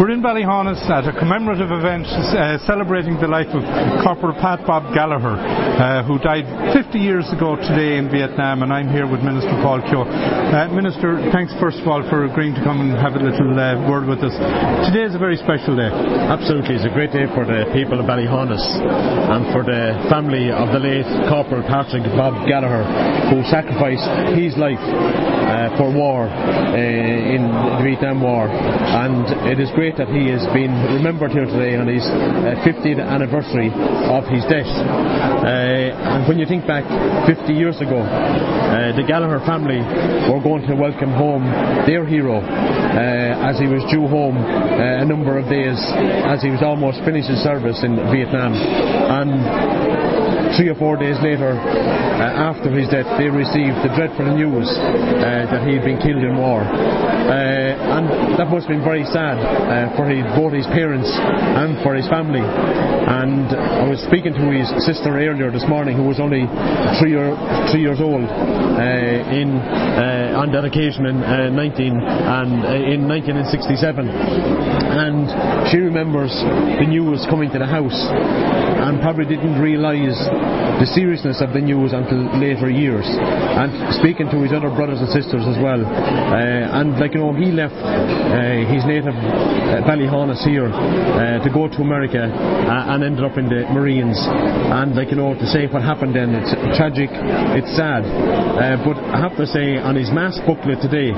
We're in Ballyhaunis at a commemorative event uh, celebrating the life of Corporal Pat Bob Gallagher, uh, who died 50 years ago today in Vietnam, and I'm here with Minister Paul Keogh. Uh, Minister, thanks first of all for agreeing to come and have a little uh, word with us. Today is a very special day. Absolutely, it's a great day for the people of Ballyhaunis and for the family of the late Corporal Patrick Bob Gallagher, who sacrificed his life uh, for war uh, in the Vietnam War, and it is great that he has been remembered here today on his uh, 50th anniversary of his death. Uh, and when you think back 50 years ago, uh, the Gallagher family were going to welcome home their hero uh, as he was due home a number of days as he was almost finished his service in Vietnam. And three or four days later, uh, after his death, they received the dreadful news uh, that he had been killed in war. Uh, and that must have been very sad uh, for his, both his parents and for his family. And I was speaking to his sister earlier this morning, who was only three, or, three years old, uh, in, uh, on that occasion in, 19, and, in 1967. And she remembers the news coming to the house and probably didn't realise the seriousness of the news until later years. And speaking to his other brothers and sisters as well. Uh, and like you know, he left uh, his native uh, here uh, to go to America uh, and ended up in the Marines. And like you know, to say what happened then, it's tragic, it's sad. Uh, but I have to say, on his mass booklet today,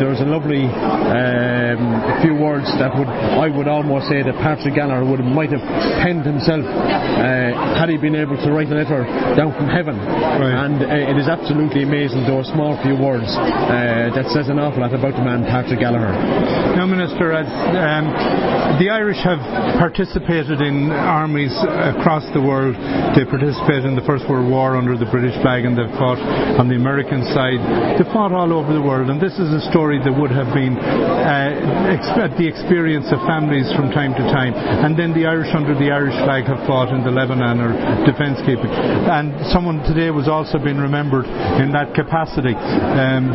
there was a lovely um, few words that would I would almost say that Patrick Gallagher would might have penned himself had he been able to write a letter down from heaven. Right. And uh, it is absolutely amazing, those small few words uh, that says an awful lot about the man, Patrick Gallagher. Now, Minister, as um, the Irish have participated in armies across the world, they participated in the First World War under the British flag and they've fought on the American side. They fought all over the world, and this is a story that would have been uh, the experience of families from time to time. And then the Irish under the Irish flag have fought in the Lebanon or defence keeping. And someone today was also being remembered in that capacity. Um,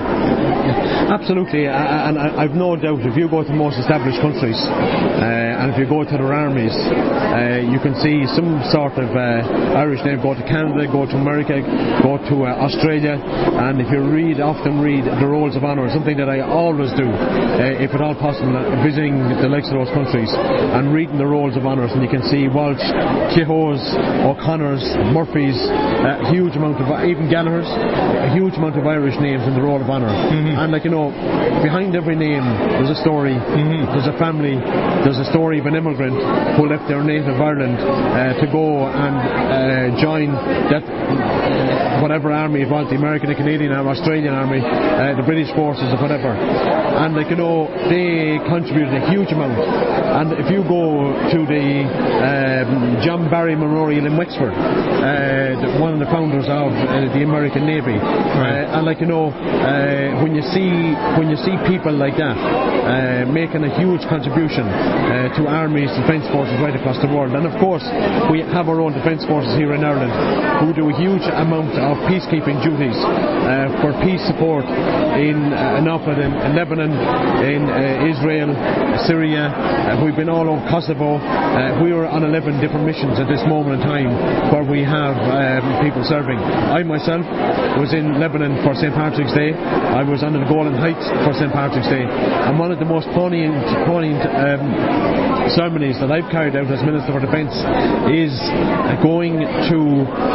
Absolutely, and I've no doubt if you go to most established countries uh, and if you go to their armies, uh, you can see some sort of uh, Irish name. Go to Canada, go to America, go to uh, Australia, and if you read, often read the rolls of honour, something that I always do, uh, if at all possible, visiting the likes of those countries and reading the rolls of honours, and you can see Walsh, O'Connor. O'Connors, Murphys, a huge amount of, even Gallagher's, a huge amount of Irish names in the Roll of Honour. Mm-hmm. And like, you know, behind every name there's a story, mm-hmm. there's a family, there's a story of an immigrant who left their native Ireland uh, to go and uh, join that whatever army it was, the American, the Canadian, or Australian army, uh, the British forces, or whatever. And like you know, they contributed a huge amount. And if you go to the um, John Barry Memorial in Wexford, uh, one of the founders of uh, the American Navy. Right. Uh, and like you know, uh, when you see when you see people like that uh, making a huge contribution uh, to armies, defence forces right across the world, and of course we have our own defence forces here in Ireland who do a huge amount of peacekeeping duties for peace support in uh, in, in Lebanon, in Israel, Syria. we've been all over Kosovo. we are on 11 different missions at this moment in time where we have um, people serving. I myself was in Lebanon for St. Patrick's Day. I was on the Golan Heights for St. Patrick's Day. And one of the most poignant, poignant um, ceremonies that I've carried out as Minister for Defence is going to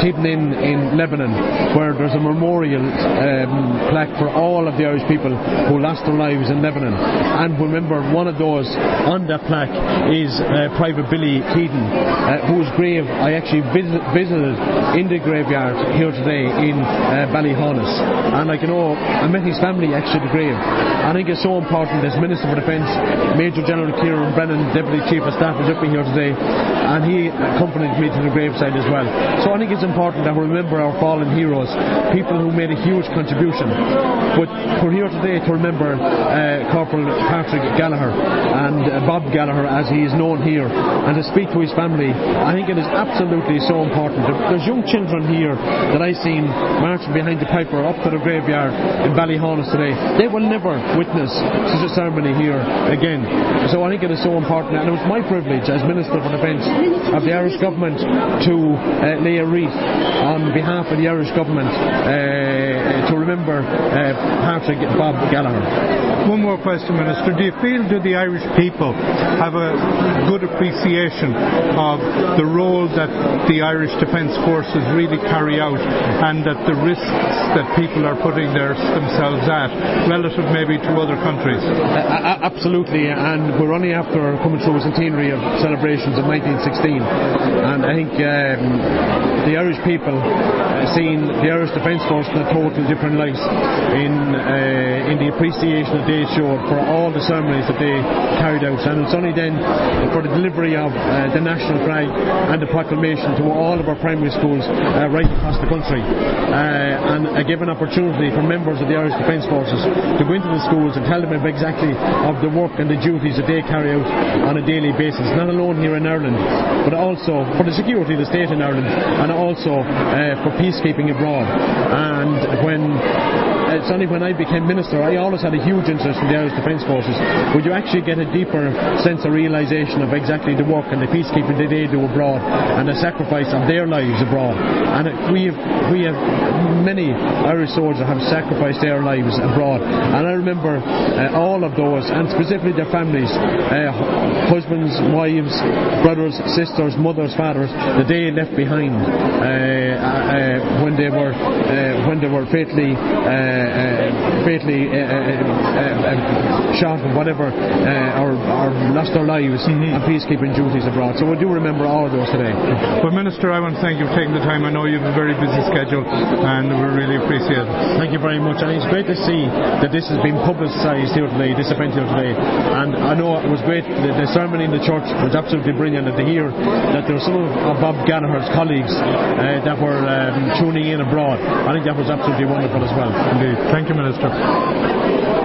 Tibnin in Lebanon, where there's a memorial um, plaque for all of the Irish people who lost their lives in Lebanon. And remember, one of those on that plaque is uh, Private Billy Keaton, uh, whose grave I actually visit, visited in the graveyard here today in uh, Ballyhaunis. And like you know, I met his family actually at the grave. I think it's so important as Minister for Defence, Major General Kieran Brennan, Deputy Chief of Staff, is up in here today, and he accompanied me to the graveside as well. So I think it's important that we remember our fallen heroes, people who made a huge contribution. But we're here today to remember uh, Corporal Patrick Gallagher and uh, Bob Gallagher as he is known here and to speak to his family I think it is absolutely so important there's young children here that I've seen marching behind the Piper up to the graveyard in Ballyhaunis today they will never witness such a ceremony here again so I think it is so important and it was my privilege as Minister for Defence of the Irish Government to uh, lay a wreath on behalf of the Irish Government uh, to remember uh, Patrick Bob Gallagher. One more question, Minister. Do you feel do the Irish people have a good appreciation of the role that the Irish Defence Forces really carry out and that the risks that people are putting their, themselves at relative maybe to other countries? Uh, absolutely, and we're only after coming through a centenary of celebrations of 1916 and I think um, the Irish people uh, seeing the Irish Defence Force in a totally different light in, uh, in the appreciation that they showed for all the ceremonies that they carried out and it's only then for the delivery of uh, the national flag and the proclamation to all of our primary schools uh, right across the country uh, and a given opportunity for members of the Irish Defence Forces to go into the schools and tell them exactly of the work and the duties that they carry out on a daily basis not alone here in Ireland but also for the security of the state in Ireland and also uh, for peacekeeping abroad. And when it's only when I became minister, I always had a huge interest in the Irish Defence Forces. Would you actually get a deeper sense of realisation of exactly the work and the peacekeeping that they do abroad and the sacrifice of their lives abroad? And we have, we have many Irish soldiers have sacrificed their lives abroad. And I remember uh, all of those, and specifically their families, uh, husbands, wives, brothers, sisters, mothers, fathers, that they left behind uh, uh when they were uh, when they were fatally uh, uh fatally uh, uh, shot whatever, or, or, lost their lives mm-hmm. on peacekeeping duties abroad. So we do remember all of those today. Well, Minister, I want to thank you for taking the time. I know you have a very busy schedule, and we really appreciate it. Thank you very much, and it's great to see that this has been publicised here today, this event here today. And I know it was great. The, the ceremony in the church was absolutely brilliant, and to hear that there were some of Bob Gallagher's colleagues uh, that were um, tuning in abroad. I think that was absolutely wonderful as well. Indeed. Thank you, Minister.